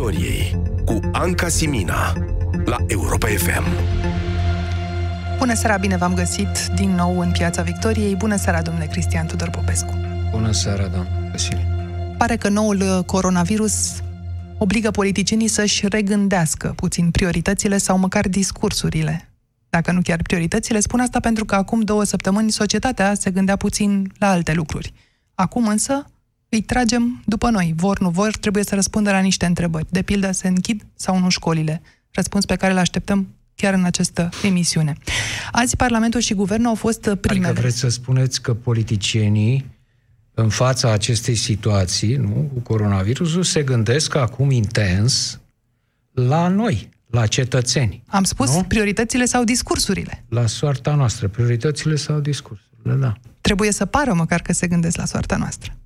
Victoriei cu Anca Simina la Europa FM. Bună seara, bine v-am găsit din nou în Piața Victoriei. Bună seara, domnule Cristian Tudor Popescu. Bună seara, doamnă Vasile. Pare că noul uh, coronavirus obligă politicienii să-și regândească puțin prioritățile sau măcar discursurile. Dacă nu chiar prioritățile, spun asta pentru că acum două săptămâni societatea se gândea puțin la alte lucruri. Acum însă îi tragem după noi. Vor, nu vor, trebuie să răspundă la niște întrebări. De pildă, se închid sau nu școlile? Răspuns pe care îl așteptăm chiar în această emisiune. Azi, Parlamentul și Guvernul au fost primele. Adică vreți să spuneți că politicienii, în fața acestei situații, nu, cu coronavirusul, se gândesc acum intens la noi, la cetățeni. Am spus nu? prioritățile sau discursurile. La soarta noastră, prioritățile sau discursurile, da. Trebuie să pară măcar că se gândesc la soarta noastră.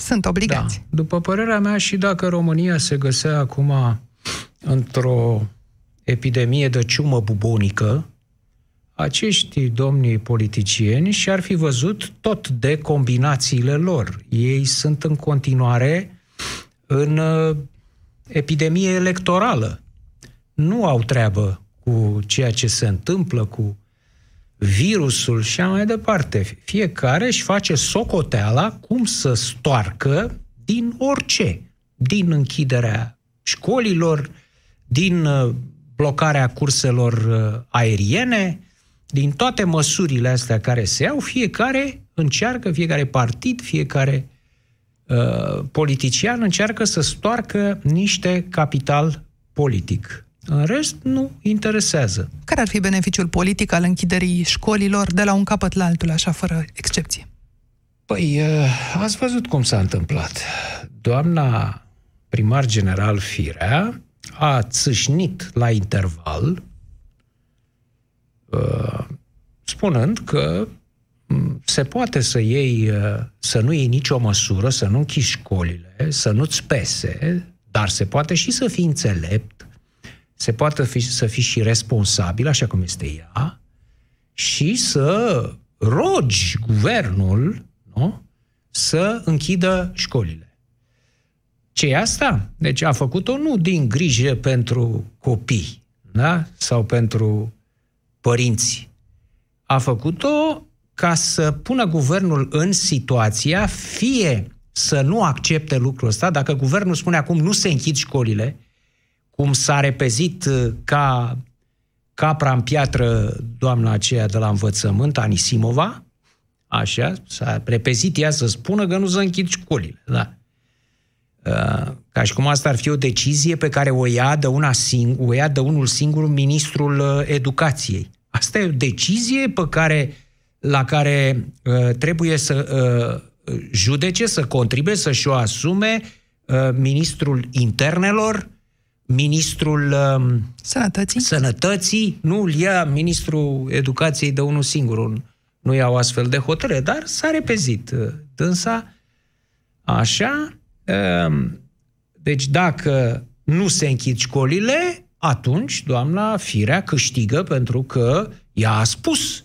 Sunt obligați. Da. După părerea mea, și dacă România se găsea acum într-o epidemie de ciumă bubonică, acești domnii politicieni și-ar fi văzut tot de combinațiile lor. Ei sunt în continuare în uh, epidemie electorală. Nu au treabă cu ceea ce se întâmplă, cu virusul și mai departe. Fiecare își face socoteala cum să stoarcă din orice. Din închiderea școlilor, din uh, blocarea curselor uh, aeriene, din toate măsurile astea care se iau, fiecare încearcă, fiecare partid, fiecare uh, politician încearcă să stoarcă niște capital politic. În rest, nu interesează. Care ar fi beneficiul politic al închiderii școlilor de la un capăt la altul, așa, fără excepție? Păi, uh, ați văzut cum s-a întâmplat. Doamna primar general Firea a țâșnit la interval, uh, spunând că se poate să iei, uh, să nu iei nicio măsură, să nu închizi școlile, să nu-ți pese, dar se poate și să fii înțelept, se poate fi, să fii și responsabil, așa cum este ea, și să rogi guvernul nu? să închidă școlile. ce e asta? Deci a făcut-o nu din grijă pentru copii da? sau pentru părinți. A făcut-o ca să pună guvernul în situația fie să nu accepte lucrul ăsta, dacă guvernul spune acum nu se închid școlile, cum s-a repezit uh, ca capra în piatră doamna aceea de la învățământ, Anisimova, așa, s-a repezit ea să spună că nu se închid școlile, da. Uh, ca și cum asta ar fi o decizie pe care o ia de, una sing- o ia de unul singur ministrul uh, educației. Asta e o decizie pe care, la care uh, trebuie să uh, judece, să contribuie, să-și o asume uh, ministrul internelor, ministrul uh, Sănătății? sănătății, nu îl ia ministrul educației de unul singur, nu iau astfel de hotărâre, dar s-a repezit uh, dânsa așa. Uh, deci dacă nu se închid școlile, atunci doamna Firea câștigă pentru că ea a spus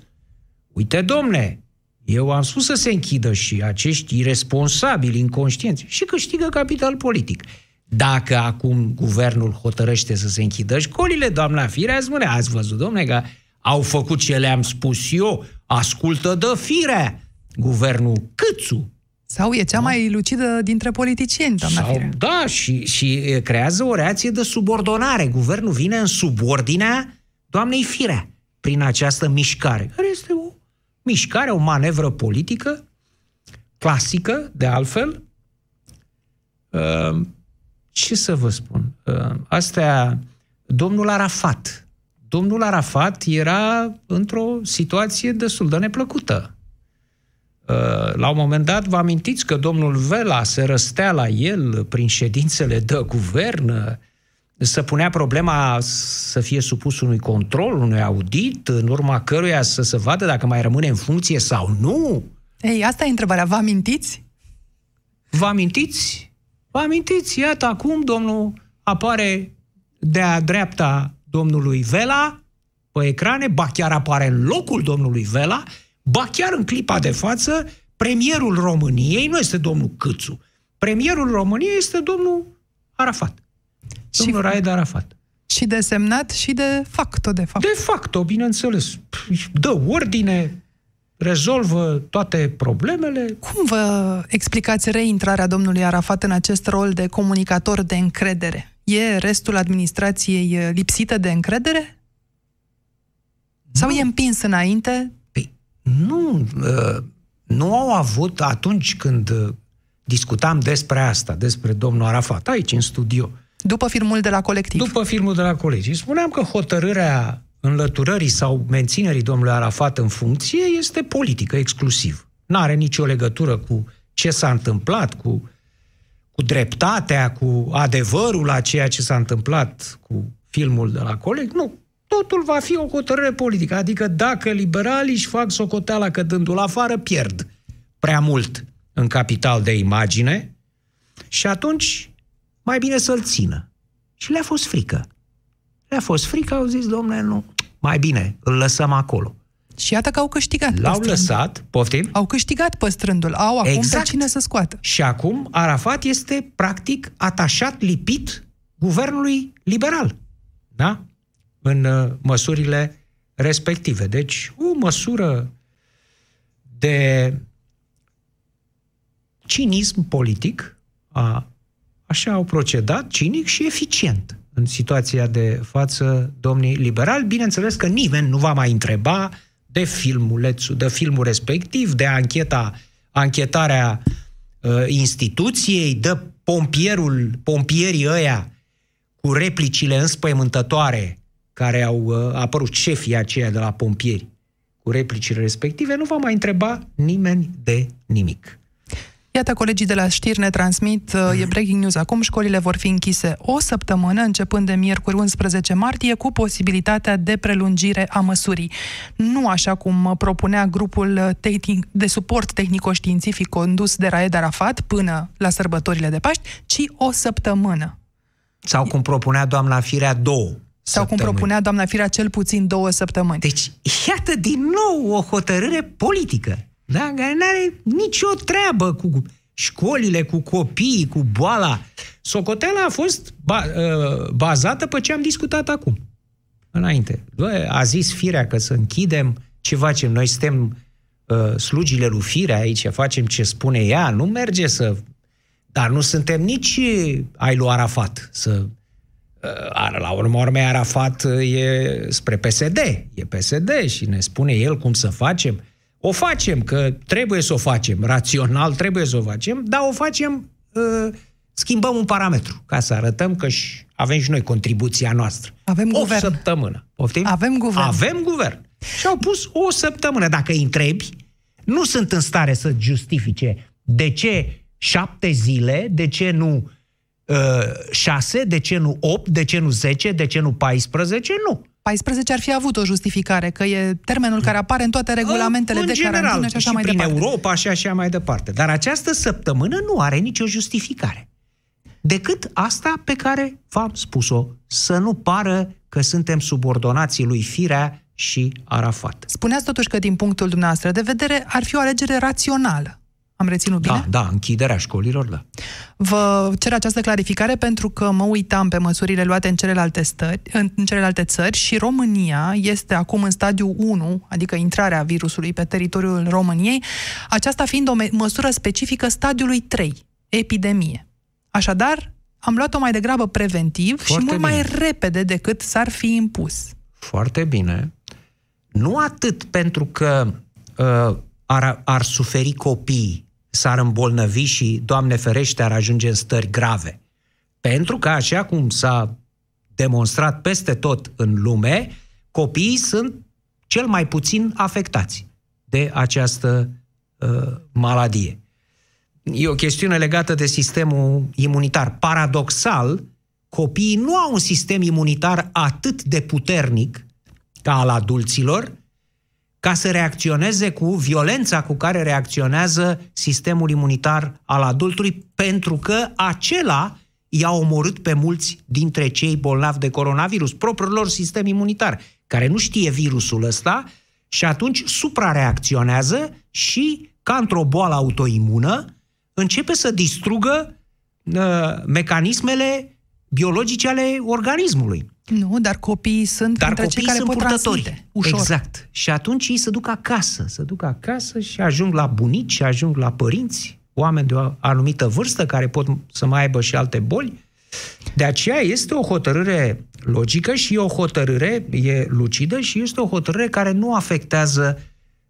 uite domne, eu am spus să se închidă și acești irresponsabili, inconștienți și câștigă capital politic. Dacă acum guvernul hotărăște să se închidă școlile, doamna Firea spune, ați văzut, domne, că au făcut ce le-am spus eu, ascultă de Firea, guvernul Câțu, Sau e cea mai lucidă dintre politicieni, doamna sau, Firea? da, și, și e, creează o reacție de subordonare. Guvernul vine în subordinea doamnei Firea prin această mișcare, care este o mișcare, o manevră politică clasică, de altfel. Uh, ce să vă spun? Uh, astea, domnul Arafat. Domnul Arafat era într-o situație destul de neplăcută. Uh, La un moment dat, vă amintiți că domnul Vela se răstea la el prin ședințele de guvern, uh, să punea problema să fie supus unui control, unui audit, în urma căruia să se vadă dacă mai rămâne în funcție sau nu. Ei, asta e întrebarea. Vă amintiți? Vă amintiți? Vă amintiți? Iată, acum domnul apare de-a dreapta domnului Vela pe ecrane, ba chiar apare în locul domnului Vela, ba chiar în clipa de față, premierul României nu este domnul Câțu. Premierul României este domnul Arafat. domnul Raed Arafat. Și desemnat și de facto, de fapt. De facto, bineînțeles. Dă ordine, rezolvă toate problemele. Cum vă explicați reintrarea domnului Arafat în acest rol de comunicator de încredere? E restul administrației lipsită de încredere? Sau nu. e împins înainte? Păi, nu, uh, nu au avut atunci când uh, discutam despre asta, despre domnul Arafat, aici în studio. După filmul de la colectiv. După filmul de la colectiv. Spuneam că hotărârea înlăturării sau menținerii domnului Arafat în funcție este politică exclusiv. Nu are nicio legătură cu ce s-a întâmplat, cu, cu dreptatea, cu adevărul la ceea ce s-a întâmplat cu filmul de la coleg. Nu. Totul va fi o hotărâre politică. Adică dacă liberalii își fac socoteala că dându-l afară, pierd prea mult în capital de imagine și atunci mai bine să-l țină. Și le-a fost frică. Le-a fost frică, au zis, domnule, nu, mai bine, îl lăsăm acolo. Și iată că au câștigat. L-au lăsat, poftim? Au câștigat păstrându-l. Au acum exact. pe cine să scoată. Și acum Arafat este practic atașat, lipit guvernului liberal. Da? În uh, măsurile respective. Deci, o măsură de cinism politic, a, așa au procedat, cinic și eficient în situația de față domnii liberali. Bineînțeles că nimeni nu va mai întreba de filmulețul, de filmul respectiv, de ancheta, anchetarea uh, instituției, de pompierul, pompierii ăia cu replicile înspăimântătoare care au uh, apărut șefii aceia de la pompieri cu replicile respective, nu va mai întreba nimeni de nimic. Iată, colegii de la știri ne transmit, uh, e breaking news acum, școlile vor fi închise o săptămână, începând de miercuri 11 martie, cu posibilitatea de prelungire a măsurii. Nu așa cum propunea grupul tehnic, de suport tehnico-științific condus de Raed Arafat până la sărbătorile de Paști, ci o săptămână. Sau cum propunea doamna Firea două. Sau săptămâni. cum propunea doamna Firea cel puțin două săptămâni. Deci, iată din nou o hotărâre politică da? care nu are nicio treabă cu școlile, cu copiii, cu boala. Socoteala a fost ba, uh, bazată pe ce am discutat acum, înainte. Bă, a zis Firea că să închidem, ce facem? Noi suntem uh, slugile lui Firea aici, facem ce spune ea, nu merge să... Dar nu suntem nici ai lui Arafat, să uh, la urmă urmei Arafat e spre PSD, e PSD și ne spune el cum să facem. O facem, că trebuie să o facem, rațional trebuie să o facem, dar o facem, uh, schimbăm un parametru, ca să arătăm că și avem și noi contribuția noastră. Avem o guvern. săptămână. Poftim? Avem guvern. Avem guvern. Și au pus o săptămână. Dacă îi întrebi, nu sunt în stare să justifice de ce șapte zile, de ce nu uh, șase, de ce nu opt, de ce nu zece, de ce nu paisprezece, nu. 14 ar fi avut o justificare, că e termenul care apare în toate regulamentele în de general, carantină și așa și mai prin departe. Europa și așa mai departe. Dar această săptămână nu are nicio justificare. Decât asta pe care v-am spus-o, să nu pară că suntem subordonații lui Firea și Arafat. Spuneați totuși că din punctul dumneavoastră de vedere ar fi o alegere rațională. Am reținut bine? Da, da, închiderea școlilor, da. Vă cer această clarificare pentru că mă uitam pe măsurile luate în celelalte, stări, în celelalte țări și România este acum în stadiu 1, adică intrarea virusului pe teritoriul României, aceasta fiind o măsură specifică stadiului 3, epidemie. Așadar, am luat-o mai degrabă preventiv Foarte și mult bine. mai repede decât s-ar fi impus. Foarte bine. Nu atât pentru că uh, ar, ar suferi copiii, s-ar îmbolnăvi și, Doamne ferește, ar ajunge în stări grave. Pentru că, așa cum s-a demonstrat peste tot în lume, copiii sunt cel mai puțin afectați de această uh, maladie. E o chestiune legată de sistemul imunitar. Paradoxal, copiii nu au un sistem imunitar atât de puternic ca al adulților, ca să reacționeze cu violența cu care reacționează sistemul imunitar al adultului, pentru că acela i-a omorât pe mulți dintre cei bolnavi de coronavirus, propriul lor sistem imunitar, care nu știe virusul ăsta și atunci suprareacționează și, ca într-o boală autoimună, începe să distrugă uh, mecanismele biologice ale organismului. Nu, dar copiii sunt Dar între copiii cei care sunt pot purtători. transmite. Ușor. Exact. Și atunci ei se duc acasă, se duc acasă și ajung la bunici, și ajung la părinți, oameni de o anumită vârstă care pot să mai aibă și alte boli. De aceea este o hotărâre logică și e o hotărâre, e lucidă și este o hotărâre care nu afectează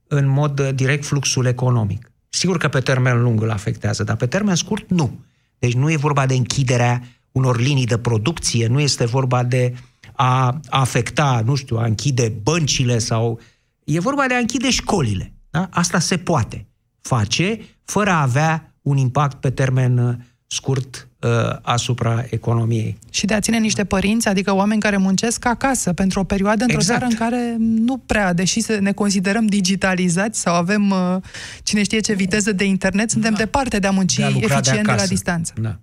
în mod uh, direct fluxul economic. Sigur că pe termen lung îl afectează, dar pe termen scurt nu. Deci nu e vorba de închiderea unor linii de producție, nu este vorba de a afecta, nu știu, a închide băncile sau... E vorba de a închide școlile. Da? Asta se poate face fără a avea un impact pe termen uh, scurt uh, asupra economiei. Și de a ține niște părinți, adică oameni care muncesc acasă pentru o perioadă într-o Exact. țară în care nu prea, deși să ne considerăm digitalizați sau avem uh, cine știe ce viteză de internet, suntem departe de a munci De a lucra de eficient de, la acasă. distanță. Da.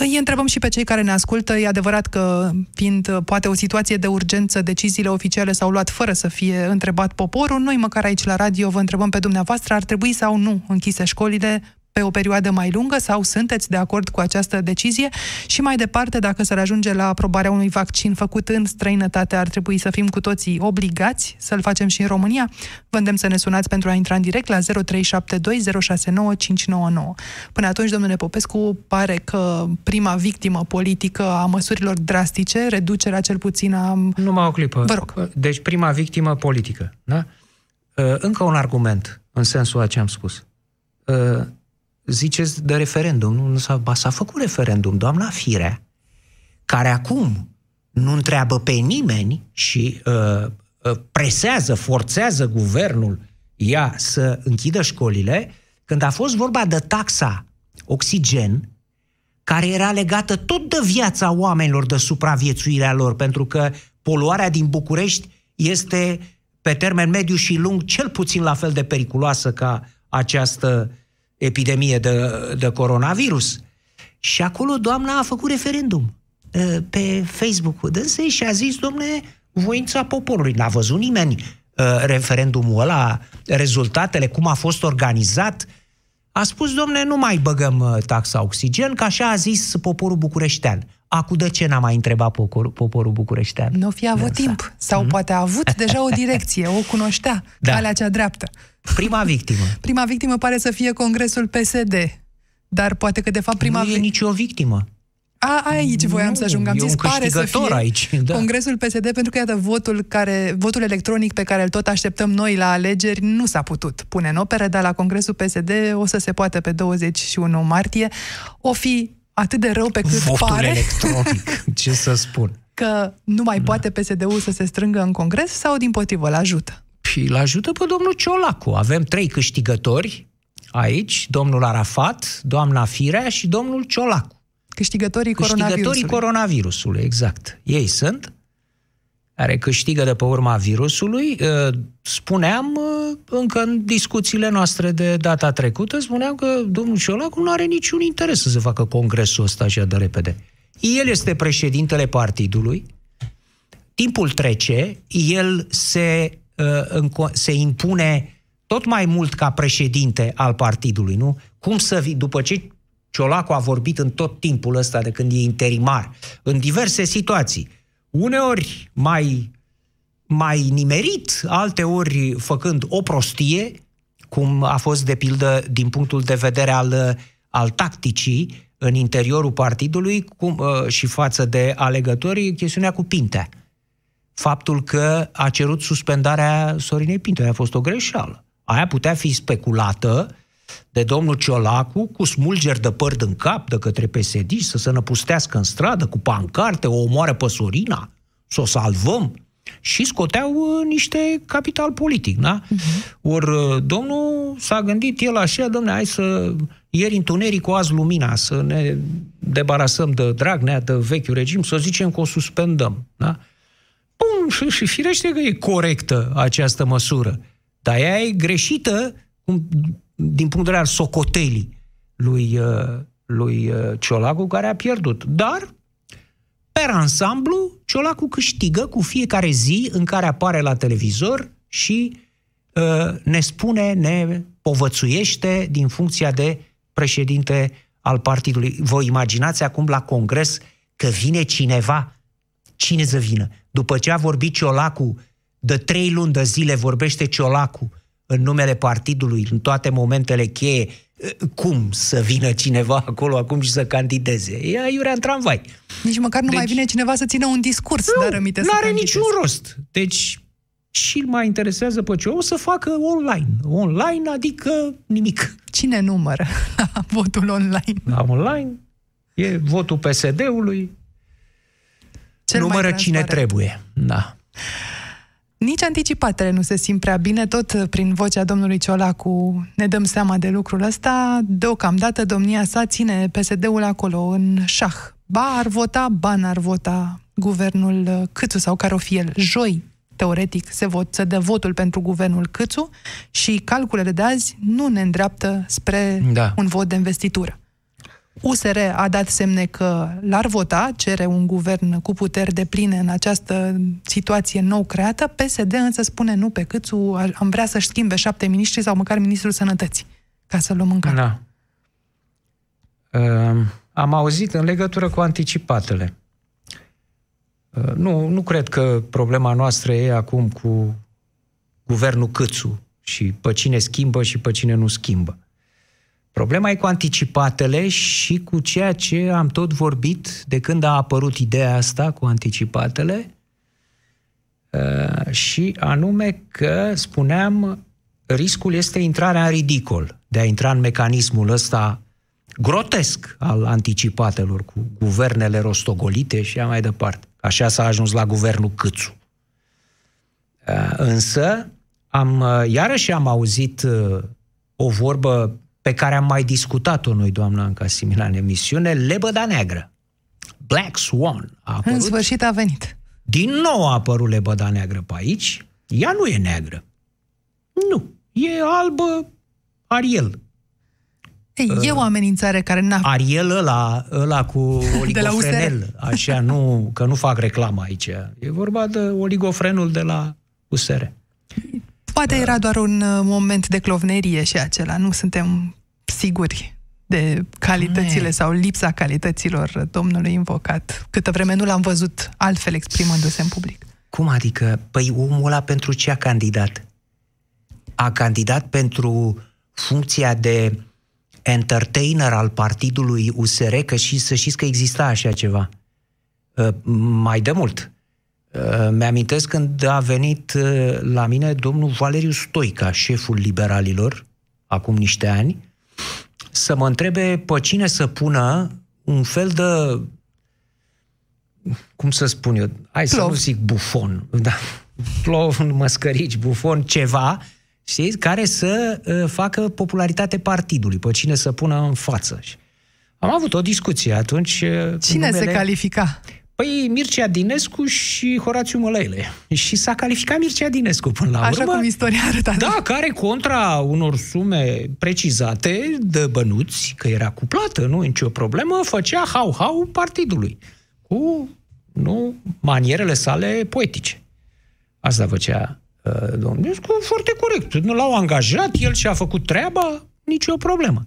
Îi întrebăm și pe cei care ne ascultă. E adevărat că, fiind uh, poate o situație de urgență, deciziile oficiale s-au luat fără să fie întrebat poporul. Noi, măcar aici la radio, vă întrebăm pe dumneavoastră, ar trebui sau nu închise școlile pe o perioadă mai lungă sau sunteți de acord cu această decizie? Și mai departe, dacă s-ar ajunge la aprobarea unui vaccin făcut în străinătate, ar trebui să fim cu toții obligați să-l facem și în România? Vă îndemn să ne sunați pentru a intra în direct la 0372069599. Până atunci, domnule Popescu, pare că prima victimă politică a măsurilor drastice, reducerea cel puțin a... Numai o clipă. Vă rog. Deci prima victimă politică. Da? Uh, Încă un argument în sensul a ce am spus. Uh, Ziceți de referendum. Nu, nu s-a, ba, s-a făcut referendum, doamna Firea, care acum nu întreabă pe nimeni și uh, uh, presează, forțează guvernul ea să închidă școlile, când a fost vorba de taxa oxigen, care era legată tot de viața oamenilor, de supraviețuirea lor, pentru că poluarea din București este pe termen mediu și lung cel puțin la fel de periculoasă ca această epidemie de, de coronavirus. Și acolo doamna a făcut referendum uh, pe Facebook-ul dânsei și a zis, domne, voința poporului. N-a văzut nimeni uh, referendumul ăla, rezultatele, cum a fost organizat. A spus, domne, nu mai băgăm uh, taxa oxigen, că așa a zis poporul bucureștean. Acu de ce n-a mai întrebat poporul, poporul bucureștean? Nu fi avut Dânsa. timp. Sau poate a avut deja o direcție, o cunoștea, Mhm. Da. calea cea dreaptă. Prima victimă. Prima victimă pare să fie Congresul PSD. Dar poate că, de fapt, prima... nu e vi- nicio victimă. A, aici voiam Nu, să ajung. Am e zis, un pare să câștigător fie aici, da. Congresul PSD, pentru că, iată, votul, care, votul electronic pe care îl tot așteptăm noi la alegeri nu s-a putut pune în operă, dar la Congresul PSD o să se poată pe 21 martie. O fi atât de rău pe cât Votul pare electronic, ce să spun. că nu mai poate PSD-ul să se strângă în Congres sau, din potrivă, îl ajută. Și îl ajută pe domnul Ciolacu. Avem trei câștigători aici, domnul Arafat, doamna Firea și domnul Ciolacu. Câștigătorii Câștigătorii coronavirusului. coronavirusului, exact. Ei sunt, care câștigă de pe urma virusului. Uh, Spuneam uh, încă în discuțiile noastre de data trecută, spuneam că domnul Ciolacu nu are niciun interes să se facă congresul ăsta așa de repede. El este președintele partidului, timpul trece, el se, uh, înco- se impune tot mai mult ca președinte al partidului, nu? Cum să vii, după ce Ciolacu a vorbit în tot timpul ăsta de când e interimar, în diverse situații, uneori mai, mai nimerit, alteori făcând o prostie, cum a fost de pildă din punctul de vedere al, al tacticii în interiorul partidului cum, uh, și față de alegători, chestiunea cu Pintea faptul că a cerut suspendarea Sorinei Pinto. Aia a fost o greșeală. Aia putea fi speculată de domnul Ciolacu cu smulgeri de păr în cap de către PSD să se năpustească în stradă cu pancarte, o omoară pe Sorina, să o salvăm. Și scoteau uh, niște capital politic, da? Uh-huh. Ori uh, domnul s-a gândit el așa, domne, hai să ieri întunericul, azi lumina, să ne debarasăm de Dragnea, de vechiul regim, să zicem că o suspendăm, da? Bun, și, și firește că e corectă această măsură, dar ea e greșită cum, din punct de vedere al socotelii lui, uh, lui uh, Ciolacu, care a pierdut. Dar, per ansamblu, Ciolacu câștigă cu fiecare zi în care apare la televizor și uh, ne spune, ne povățuiește din funcția de președinte al partidului. Vă imaginați acum la congres că vine cineva. Cine să vină? După ce a vorbit Ciolacu, de trei luni de zile vorbește Ciolacu în numele partidului, în toate momentele cheie, cum să vină cineva acolo acum și să candideze? Ea iurea în tramvai. Nici măcar nu deci, mai vine cineva să țină un discurs, nu, dar rămite Nu are niciun rost. Deci și mai interesează pe ce o să facă online. Online, adică nimic. Cine numără la votul online? La online e votul PSD-ului. Cel numără cine trebuie. Da. Nici anticipatele nu se simt prea bine, tot prin vocea domnului Ciolacu ne dăm seama de lucrul ăsta. Deocamdată domnia sa ține PSD-ul acolo, în șah. Ba ar vota, ba n-ar vota guvernul Câțu sau care o fi el. Joi, teoretic, se, vot, se dă votul pentru guvernul Câțu și calculele de azi nu ne îndreaptă spre da. un vot de investitură. USR a dat semne că l-ar vota, cere un guvern cu puteri de pline în această situație nou creată. PSD însă spune nu pe câțu, am vrea să-și schimbe șapte miniștri sau măcar ministrul sănătății, ca să luăm în calcul. Da. Uh, am auzit în legătură cu anticipatele. Uh, nu, nu cred că problema noastră e acum cu guvernul Câțu și pe cine schimbă și pe cine nu schimbă. Problema e cu anticipatele și cu ceea ce am tot vorbit de când a apărut ideea asta cu anticipatele uh, și anume că, spuneam, riscul este intrarea în ridicol, de a intra în mecanismul ăsta grotesc al anticipatelor cu guvernele rostogolite și așa mai departe. Așa s-a ajuns la guvernul Câțu. Uh, însă, am, uh, iarăși am auzit o vorbă pe care am mai discutat-o noi, doamna Anca Simila, în emisiune, Lebăda Neagră. Black Swan a apărut. În sfârșit a venit. Din nou a apărut Lebăda Neagră pe aici. Ea nu e neagră. Nu. E albă Ariel. Ei, uh, e o amenințare care n-a... Ariel ăla, ăla cu oligofrenel. așa, nu, că nu fac reclamă aici. E vorba de oligofrenul de la USR. Poate era doar un uh, moment de clovnerie și acela. Nu suntem siguri de calitățile sau lipsa calităților domnului invocat, câtă vreme nu l-am văzut altfel exprimându-se în public. Cum adică? Păi omul ăla pentru ce a candidat? A candidat pentru funcția de entertainer al partidului USR, că și să știți că exista așa ceva. Uh, mai de mult. Uh, mi-amintesc când a venit uh, la mine domnul Valeriu Stoica, șeful liberalilor, acum niște ani, să mă întrebe pe cine să pună un fel de cum să spun eu, hai Plov. să nu zic bufon, da, plov, măscărici, bufon, ceva, știți, care să uh, facă popularitate partidului, pe cine să pună în față. Am avut o discuție atunci. Cine numele... se califica? Păi Mircea Dinescu și Horațiu Mălăile. Și s-a calificat Mircea Dinescu până la Așa urmă. cum istoria arăta. Da, care contra unor sume precizate de bănuți, că era cuplată, nu nicio problemă, făcea hau-hau partidului. Cu, nu, manierele sale poetice. Asta făcea uh, domnul Dinescu foarte corect. Nu l-au angajat, el și-a făcut treaba, nicio problemă.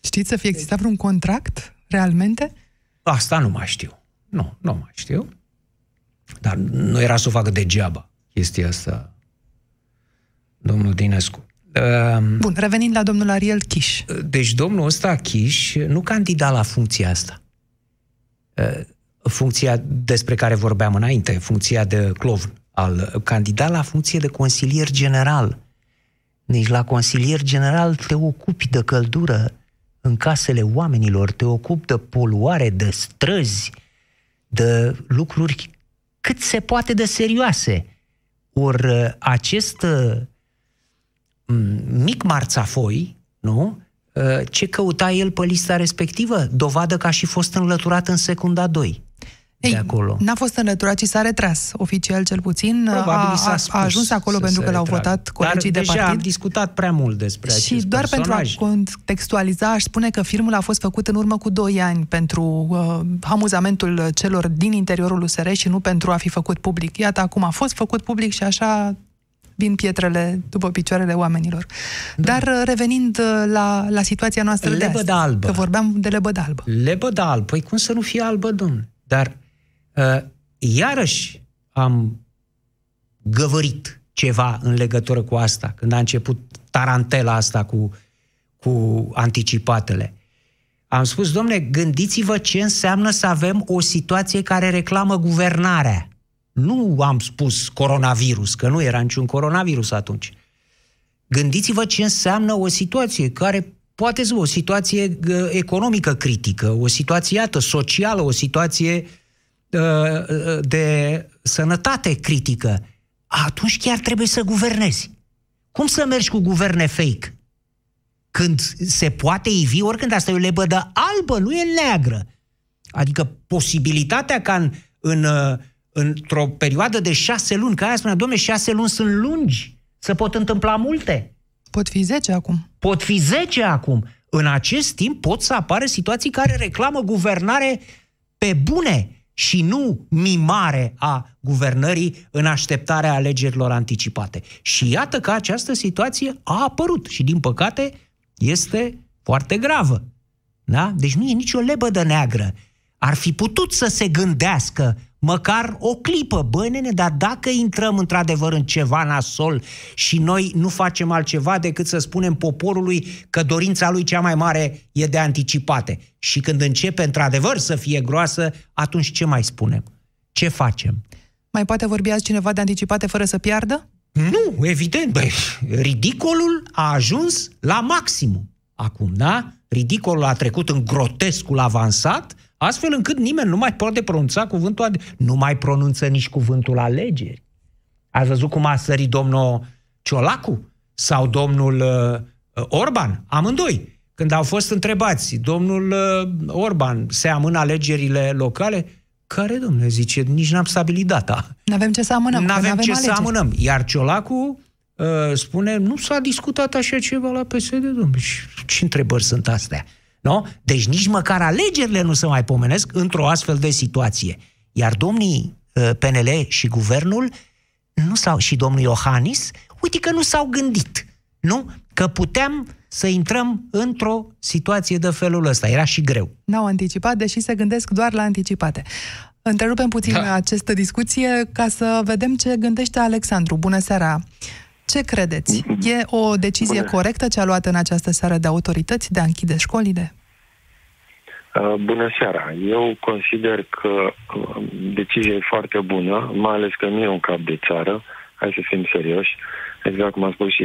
Știți să fie existat vreun contract, realmente? Asta nu mai știu. Nu, nu mai știu. Dar nu era să o facă degeaba chestia asta, domnul Dinescu. Ehm, Bun, revenind la domnul Ariel Chiș. Deci domnul ăsta Chiș nu candida la funcția asta. Funcția despre care vorbeam înainte, funcția de clovn, al candida la funcție de consilier general. Deci la consilier general te ocupi de căldură în casele oamenilor, te ocupi de poluare, de străzi, de lucruri cât se poate de serioase. Ori uh, acest uh, mic marțafoi, nu? Uh, ce căuta el pe lista respectivă? Dovadă că a și fost înlăturat în secunda 2 ei, de acolo. N-a fost înlăturat, ci s-a retras, oficial cel puțin. a, a, a ajuns acolo pentru că l-au votat colegii Dar de partid. am discutat prea mult despre și acest doar personaj. pentru a contextualiza, aș spune că filmul a fost făcut în urmă cu 2 ani pentru uh, amuzamentul celor din interiorul USR și nu pentru a fi făcut public. Iată, acum a fost făcut public și așa vin pietrele după picioarele oamenilor. Da. Dar uh, revenind uh, la, la situația noastră lebăda de astăzi, albă. că vorbeam de lebăda albă. Lebăda albă. Păi cum să nu fie albă, domnule? Dar uh, iarăși am găvărit ceva în legătură cu asta, când a început tarantela asta cu, cu anticipatele. Am spus, domne, gândiți-vă ce înseamnă să avem o situație care reclamă guvernarea. Nu am spus coronavirus, că nu era niciun coronavirus atunci. Gândiți-vă ce înseamnă o situație care poate să o situație economică critică, o situație iată, socială, o situație uh, uh, de sănătate critică. Atunci chiar trebuie să guvernezi. Cum să mergi cu guverne fake? Când se poate ivi, oricând asta e o lebădă albă, nu e neagră. Adică posibilitatea ca în, în, uh, într-o perioadă de șase luni, ca aia spunea, domne, șase luni sunt lungi, se pot întâmpla multe. Pot fi 10 acum. Pot fi 10 acum. În acest timp pot să apară situații care reclamă guvernare pe bune și nu mimare a guvernării în așteptarea alegerilor anticipate. Și iată că această situație a apărut și, din păcate, este foarte gravă. Da? Deci nu e nicio lebădă neagră. Ar fi putut să se gândească măcar o clipă, băi nene, dar dacă intrăm într-adevăr în ceva nasol și noi nu facem altceva decât să spunem poporului că dorința lui cea mai mare e de anticipate și când începe într-adevăr să fie groasă, atunci ce mai spunem? Ce facem? Mai poate vorbi azi cineva de anticipate fără să piardă? Nu, evident, băi, ridicolul a ajuns la maximum acum, da? Ridicolul a trecut în grotescul avansat, astfel încât nimeni nu mai poate pronunța cuvântul, nu mai pronunță nici cuvântul alegeri. Ați văzut cum a sărit domnul Ciolacu sau domnul uh, Orban? Amândoi. Când au fost întrebați, domnul uh, Orban se amână alegerile locale, care, domnule, zice, nici n-am stabilit data. N-avem ce să amânăm. N-avem ce alegeri. să amânăm. Iar Ciolacu uh, spune, nu s-a discutat așa ceva la PSD, domnule. Ce întrebări sunt astea? Nu? Deci nici măcar alegerile nu se mai pomenesc într-o astfel de situație. Iar domnii uh, PNL și guvernul nu s-au, și domnul Iohannis, uite că nu s-au gândit. Nu? Că puteam să intrăm într-o situație de felul ăsta. Era și greu. N-au anticipat, deși se gândesc doar la anticipate. Întrerupem puțin da. această discuție ca să vedem ce gândește Alexandru. Bună seara! Ce credeți? E o decizie Bună. corectă ce a luat în această seară de autorități de a închide școlile? Uh, bună seara! Eu consider că uh, decizia e foarte bună, mai ales că nu e un cap de țară, hai să fim serioși. Exact cum a spus și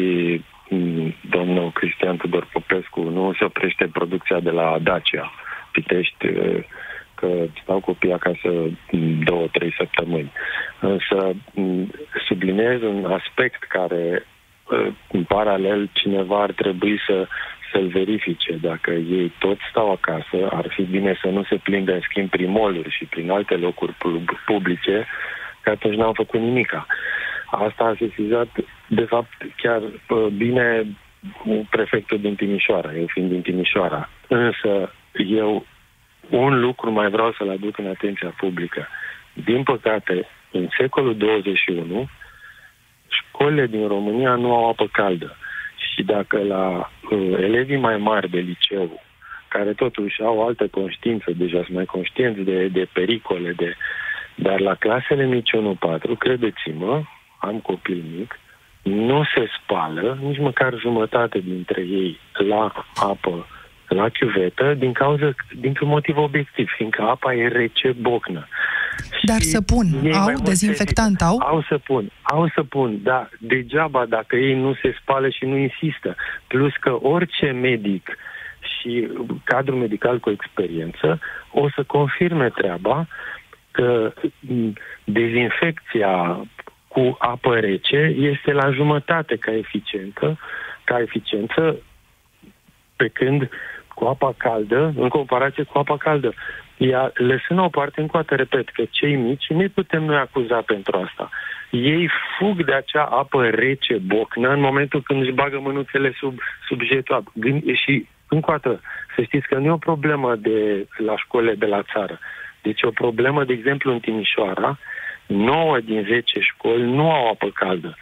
mm, domnul Cristian Tudor Popescu, nu se oprește producția de la Dacia, Pitești, uh, că stau copiii acasă două, trei săptămâni. Însă mm, subliniez un aspect care în paralel cineva ar trebui să să-l verifice. Dacă ei toți stau acasă, ar fi bine să nu se plingă în schimb prin moluri și prin alte locuri publice, că atunci n-am făcut nimica. Asta a sesizat, de fapt, chiar bine prefectul din Timișoara, eu fiind din Timișoara. Însă, eu un lucru mai vreau să-l aduc în atenția publică. Din păcate, în secolul 21, școlile din România nu au apă caldă. Și dacă la uh, elevii mai mari de liceu, care totuși au altă conștiință, deja sunt mai conștienți de, de pericole, de... dar la clasele mici 1-4, credeți-mă, am copil mic, nu se spală nici măcar jumătate dintre ei la apă, la chiuvetă, din cauza, dintr-un motiv obiectiv, fiindcă apa e rece bocnă. Dar să pun, au dezinfectant, au? Au să pun, au să pun, da, degeaba dacă ei nu se spală și nu insistă. Plus că orice medic și cadru medical cu experiență o să confirme treaba că dezinfecția cu apă rece este la jumătate ca eficientă, ca eficiență, pe când cu apa caldă, în comparație cu apa caldă. Ea, lăsând o parte încoată, repet, că cei mici nu putem noi acuza pentru asta. Ei fug de acea apă rece, bocnă, în momentul când își bagă mânuțele sub, sub jetul Și, încoată, să știți că nu e o problemă de la școle de la țară. Deci o problemă, de exemplu, în Timișoara, 9 din 10 școli nu au apă caldă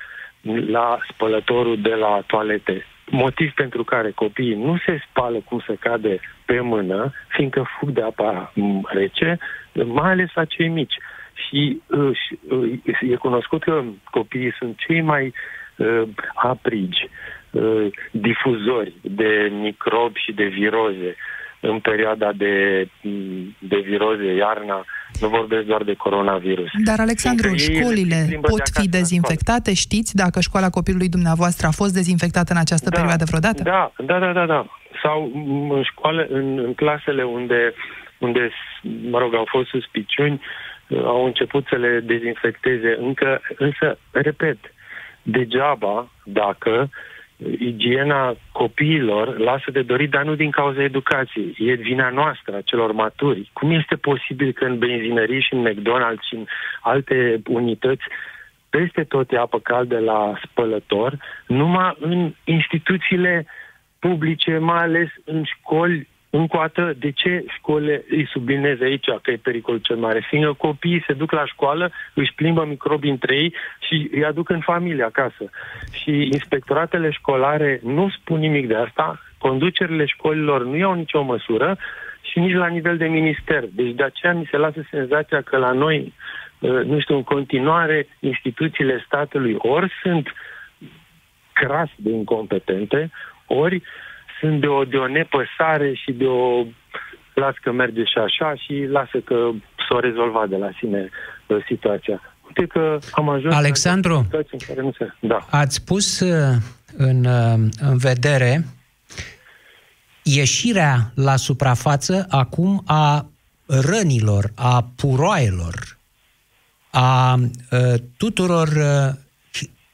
la spălătorul de la toalete motiv pentru care copiii nu se spală cum se cade pe mână, fiindcă fug de apa rece, mai ales la cei mici. Și uh, e cunoscut că copiii sunt cei mai uh, aprigi, uh, difuzori de microbi și de viroze în perioada de, de viroze, iarna, nu vorbesc doar de coronavirus. Dar, Alexandru, școlile pot fi dezinfectate? Știți dacă școala copilului dumneavoastră a fost dezinfectată în această da, perioadă vreodată? Da, da, da, da, da. Sau în școală, în, în clasele unde, unde, mă rog, au fost suspiciuni, au început să le dezinfecteze încă, însă, repet, degeaba dacă igiena copiilor lasă de dorit, dar nu din cauza educației. E vina noastră, a celor maturi. Cum este posibil că în benzinării și în McDonald's și în alte unități peste tot e apă caldă la spălător, numai în instituțiile publice, mai ales în școli încoată, de ce școlile îi sublinez aici că e pericolul cel mare? Fiindcă copiii se duc la școală, își plimbă microbi între ei și îi aduc în familie acasă. Și inspectoratele școlare nu spun nimic de asta, conducerile școlilor nu iau nicio măsură și nici la nivel de minister. Deci de aceea mi se lasă senzația că la noi, uh, nu știu, în continuare, instituțiile statului ori sunt cras de incompetente, ori uh, sunt de o, de o nepăsare și de o las că merge și așa și lasă că s-o rezolva de la sine uh, situația. Uite că am ajuns Alexandru, în care nu se... da. ați pus uh, în, uh, în vedere ieșirea la suprafață acum a rănilor, a puroaielor, a tuturor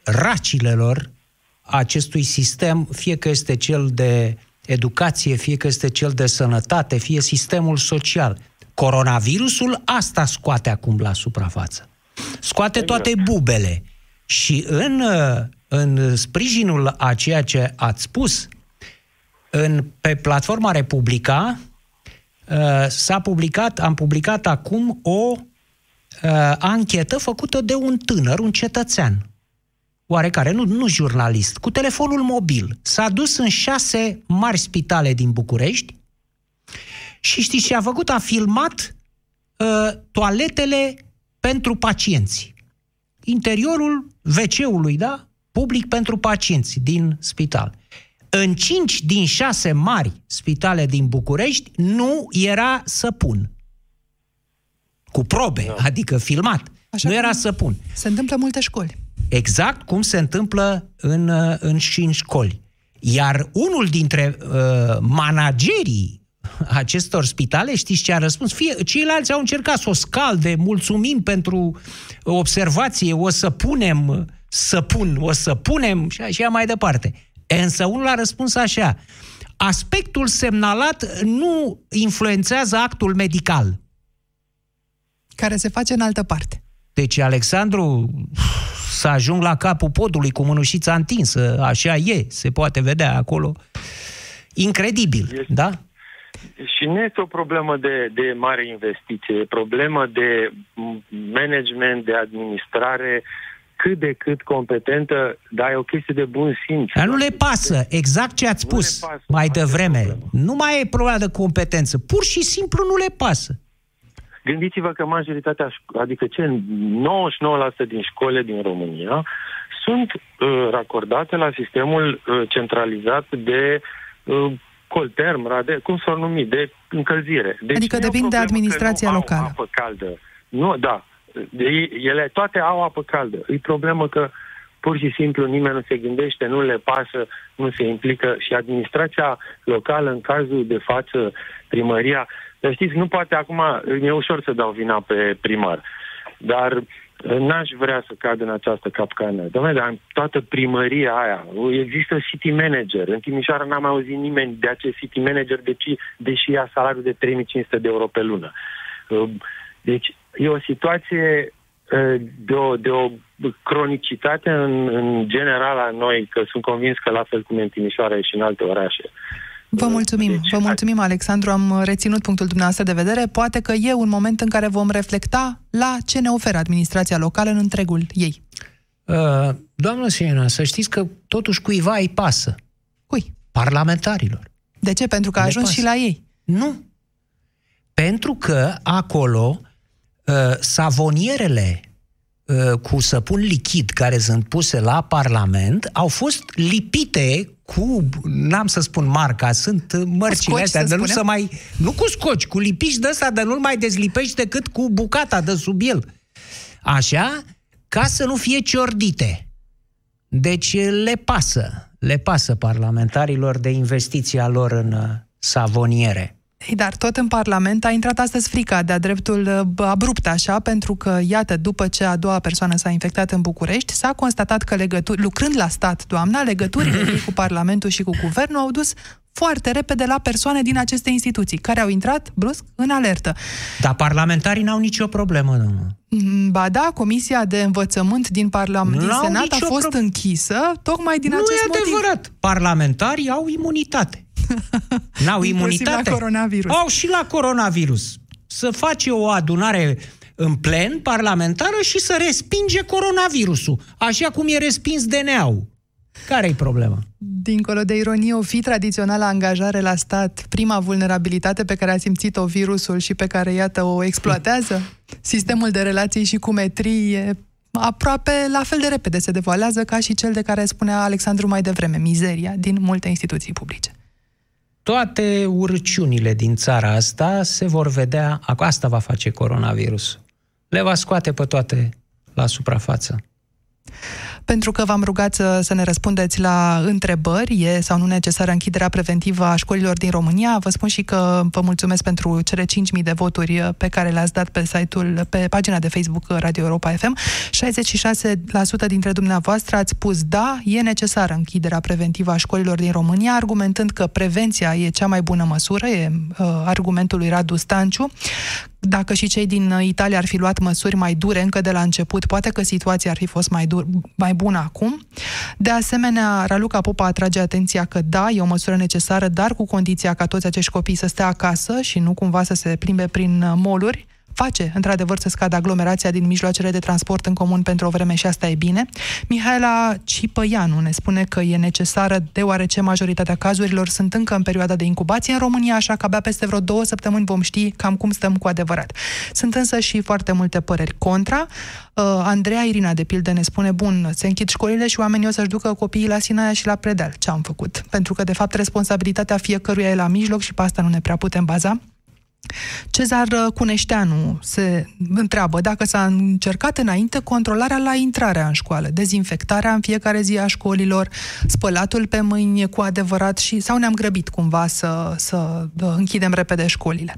racilelor acestui sistem, fie că este cel de educație, fie că este cel de sănătate, fie sistemul social. Coronavirusul asta scoate acum la suprafață. Scoate exact. toate bubele. Și în, în sprijinul a ceea ce ați spus, în, pe platforma Republica uh, s-a publicat, am publicat acum o uh, anchetă făcută de un tânăr, un cetățean, oarecare, nu, nu jurnalist, cu telefonul mobil. S-a dus în șase mari spitale din București și știți ce a făcut? A filmat uh, toaletele pentru pacienți. Interiorul WC-ului, da? Public pentru pacienți din spital. În cinci din șase mari spitale din București nu era săpun. Cu probe, no. Da. adică filmat. Așa nu era săpun. Se întâmplă multe școli. Exact cum se întâmplă în, în, și în școli. Iar unul dintre uh, managerii acestor spitale, știți ce a răspuns? Fie, ceilalți au încercat să o scalde, mulțumim pentru observație, o să punem, să pun, o să punem și așa mai departe. Însă unul a răspuns așa, aspectul semnalat nu influențează actul medical. Care se face în altă parte. Deci, Alexandru, să ajung la capul podului cu mânușița întinsă, așa e, se poate vedea acolo. Incredibil, este, da? Și nu este o problemă de, de mare investiție, e problemă de management, de administrare, cât de cât competentă, dar e o chestie de bun simț. Dar nu le pasă, exact ce ați spus mai devreme. Nu mai e problema de competență, pur și simplu nu le pasă. Gândiți-vă că majoritatea, adică ce 99% din școlile din România sunt uh, racordate la sistemul uh, centralizat de uh, colterm, rade, cum s-ar numi, de încălzire. Deci adică depinde de administrația nu locală. Au apă caldă. Nu, da. De, ele toate au apă caldă. E problemă că pur și simplu nimeni nu se gândește, nu le pasă, nu se implică și administrația locală, în cazul de față, primăria, dar știți, nu poate acum, e ușor să dau vina pe primar, dar uh, n-aș vrea să cad în această capcană. Doamne, dar în toată primăria aia există city manager. În Timișoara n-am auzit nimeni de acest city manager, deci, deși ia salariul de 3500 de euro pe lună. Uh, deci e o situație uh, de o, de o cronicitate în, în general a noi, că sunt convins că la fel cum e în Timișoara și în alte orașe. Vă mulțumim, deci, vă mulțumim, Alexandru, am reținut punctul dumneavoastră de vedere. Poate că e un moment în care vom reflecta la ce ne oferă administrația locală în întregul ei. Uh, doamnă Siena, să știți că totuși cuiva îi pasă. Cui? Parlamentarilor. De ce? Pentru că a Le ajuns pasă. și la ei. Nu. Pentru că acolo uh, savonierele uh, cu săpun lichid care sunt puse la Parlament au fost lipite cu, n-am să spun marca, sunt uh, mărcile scoci, astea, să de nu spunem? să mai, nu cu scoci, cu lipici de ăsta, de nu-l mai dezlipești decât cu bucata de sub el. Așa, ca să nu fie ciordite. Deci le pasă, le pasă parlamentarilor de investiția lor în uh, savoniere. Ei, dar tot în Parlament a intrat astăzi frica de-a dreptul uh, abrupt așa, pentru că, iată, după ce a doua persoană s-a infectat în București, s-a constatat că legături, lucrând la stat, doamna, legăturile ei cu Parlamentul și cu Guvernul au dus foarte repede la persoane din aceste instituții, care au intrat brusc în alertă. Dar parlamentarii n-au nicio problemă, domnule. Mm, Ba da, Comisia de Învățământ din, Parlament, din N-au Senat a nicio fost pro- închisă tocmai din nu acest e motiv. adevărat. Parlamentarii au imunitate. N-au Inclusiv imunitate. la coronavirus. Au și la coronavirus. Să face o adunare în plen parlamentară și să respinge coronavirusul, așa cum e respins DNA-ul. Care-i problema? Dincolo de ironie, o fi tradițională angajare la stat, prima vulnerabilitate pe care a simțit-o virusul și pe care, iată, o exploatează? Sistemul de relații și cu metrii e aproape la fel de repede se devoalează ca și cel de care spunea Alexandru mai devreme, mizeria din multe instituții publice. Toate urăciunile din țara asta se vor vedea, asta va face coronavirus. Le va scoate pe toate la suprafață. Pentru că v-am rugat să, să ne răspundeți la întrebări, e sau nu necesară închiderea preventivă a școlilor din România. Vă spun și că vă mulțumesc pentru cele 5.000 de voturi pe care le-ați dat pe site-ul, pe pagina de Facebook Radio Europa FM. 66% dintre dumneavoastră ați spus da, e necesară închiderea preventivă a școlilor din România, argumentând că prevenția e cea mai bună măsură, e uh, argumentul lui Radu Stanciu. Dacă și cei din Italia ar fi luat măsuri mai dure încă de la început, poate că situația ar fi fost mai, dur, mai bună acum. De asemenea, Raluca Popa atrage atenția că da, e o măsură necesară, dar cu condiția ca toți acești copii să stea acasă și nu cumva să se plimbe prin moluri face, într-adevăr, să scadă aglomerația din mijloacele de transport în comun pentru o vreme și asta e bine. Mihaela Cipăianu ne spune că e necesară deoarece majoritatea cazurilor sunt încă în perioada de incubație în România, așa că abia peste vreo două săptămâni vom ști cam cum stăm cu adevărat. Sunt însă și foarte multe păreri contra. Uh, Andreea Irina, de pildă, ne spune, bun, se închid școlile și oamenii o să-și ducă copiii la Sinaia și la Predeal. Ce am făcut? Pentru că, de fapt, responsabilitatea fiecăruia e la mijloc și pe asta nu ne prea putem baza. Cezar Cuneșteanu se întreabă dacă s-a încercat înainte controlarea la intrarea în școală, dezinfectarea în fiecare zi a școlilor, spălatul pe mâini cu adevărat și sau ne-am grăbit cumva să, să închidem repede școlile.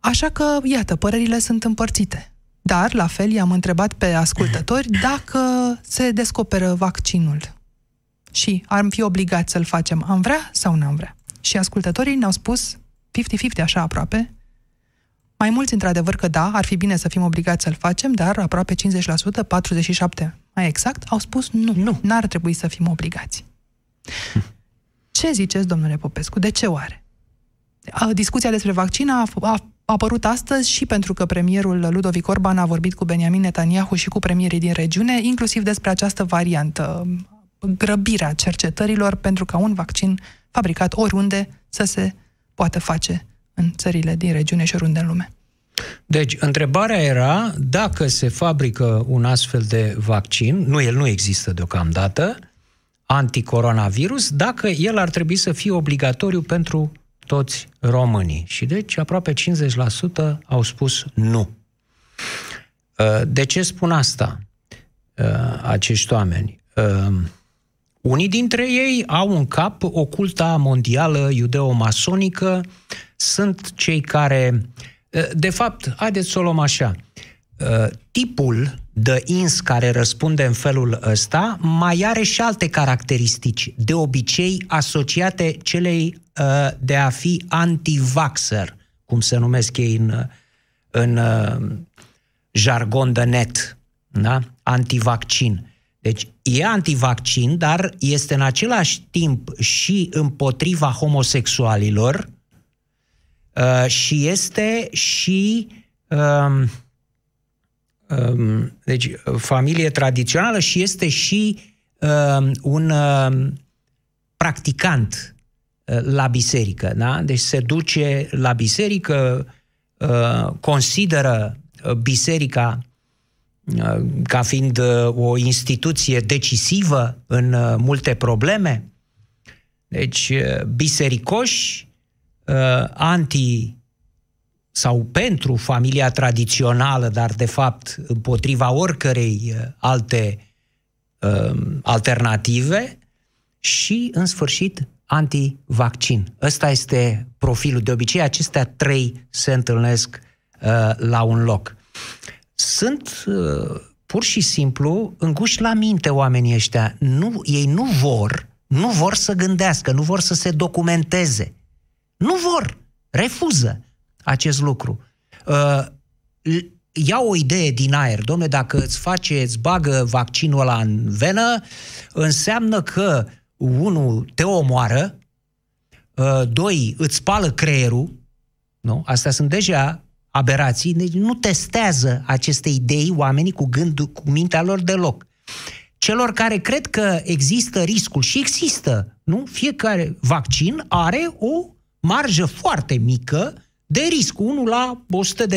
Așa că, iată, părerile sunt împărțite. Dar, la fel, i-am întrebat pe ascultători dacă se descoperă vaccinul și am fi obligați să-l facem. Am vrea sau n-am vrea? Și ascultătorii ne-au spus 50-50 așa aproape. Mai mulți, într-adevăr, că da, ar fi bine să fim obligați să-l facem, dar aproape 50%, 47% mai exact, au spus nu, nu, n-ar trebui să fim obligați. Ce ziceți, domnule Popescu? De ce oare? Discuția despre vaccin a, a apărut astăzi și pentru că premierul Ludovic Orban a vorbit cu Benjamin Netanyahu și cu premierii din regiune, inclusiv despre această variantă, grăbirea cercetărilor pentru ca un vaccin fabricat oriunde să se poată face în țările din regiune și oriunde în lume. Deci, întrebarea era dacă se fabrică un astfel de vaccin, nu, el nu există deocamdată, anticoronavirus, dacă el ar trebui să fie obligatoriu pentru toți românii. Și deci aproape 50% au spus nu. De ce spun asta acești oameni? Unii dintre ei au în cap oculta mondială iudeo-masonică, sunt cei care... De fapt, haideți să o luăm așa. Tipul de ins care răspunde în felul ăsta mai are și alte caracteristici, de obicei asociate celei de a fi anti-vaxxer, cum se numesc ei în, în jargon de net, da? antivaccin. Deci e antivaccin, dar este în același timp și împotriva homosexualilor uh, și este și um, um, deci familie tradițională și este și um, un um, practicant uh, la biserică, da? Deci se duce la biserică, uh, consideră uh, biserica ca fiind o instituție decisivă în multe probleme. Deci, bisericoși, anti sau pentru familia tradițională, dar de fapt împotriva oricărei alte alternative și, în sfârșit, anti-vaccin. Ăsta este profilul. De obicei, acestea trei se întâlnesc uh, la un loc. Sunt uh, pur și simplu înguși la minte oamenii ăștia. Nu, ei nu vor, nu vor să gândească, nu vor să se documenteze. Nu vor, refuză acest lucru. Uh, ia o idee din aer, domne, dacă îți face, îți bagă vaccinul ăla în venă, înseamnă că unul, te omoară, uh, doi, îți spală creierul, nu? Astea sunt deja aberații, deci nu testează aceste idei oamenii cu gândul, cu mintea lor deloc. Celor care cred că există riscul și există, nu? Fiecare vaccin are o marjă foarte mică de risc. Unul la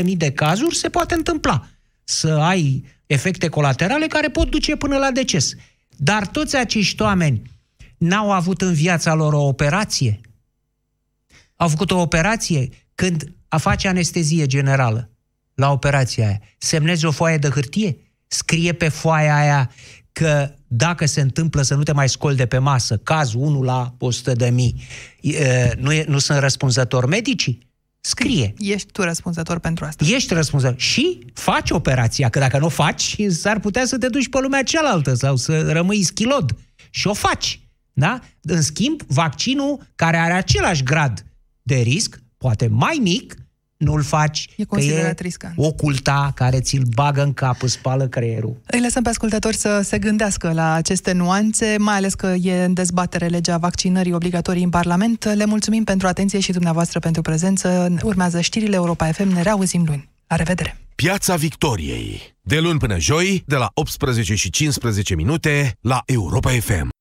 100.000 de cazuri se poate întâmpla să ai efecte colaterale care pot duce până la deces. Dar toți acești oameni n-au avut în viața lor o operație? Au făcut o operație când a face anestezie generală la operația aia. Semnezi o foaie de hârtie? Scrie pe foaia aia că dacă se întâmplă să nu te mai scoli de pe masă, caz 1 la 100 de mii, nu, e, nu sunt răspunzători medicii? Scrie. Ești tu răspunzător pentru asta. Ești răspunzător. Și faci operația, că dacă nu o faci, s-ar putea să te duci pe lumea cealaltă sau să rămâi schilod. Și o faci. Da? În schimb, vaccinul care are același grad de risc, poate mai mic, nu-l faci, e că e riscant. oculta care ți-l bagă în cap, îți spală creierul. Îi lăsăm pe ascultători să se gândească la aceste nuanțe, mai ales că e în dezbatere legea vaccinării obligatorii în Parlament. Le mulțumim pentru atenție și dumneavoastră pentru prezență. Urmează știrile Europa FM. Ne reauzim luni. La revedere! Piața Victoriei. De luni până joi, de la 18 și 15 minute, la Europa FM.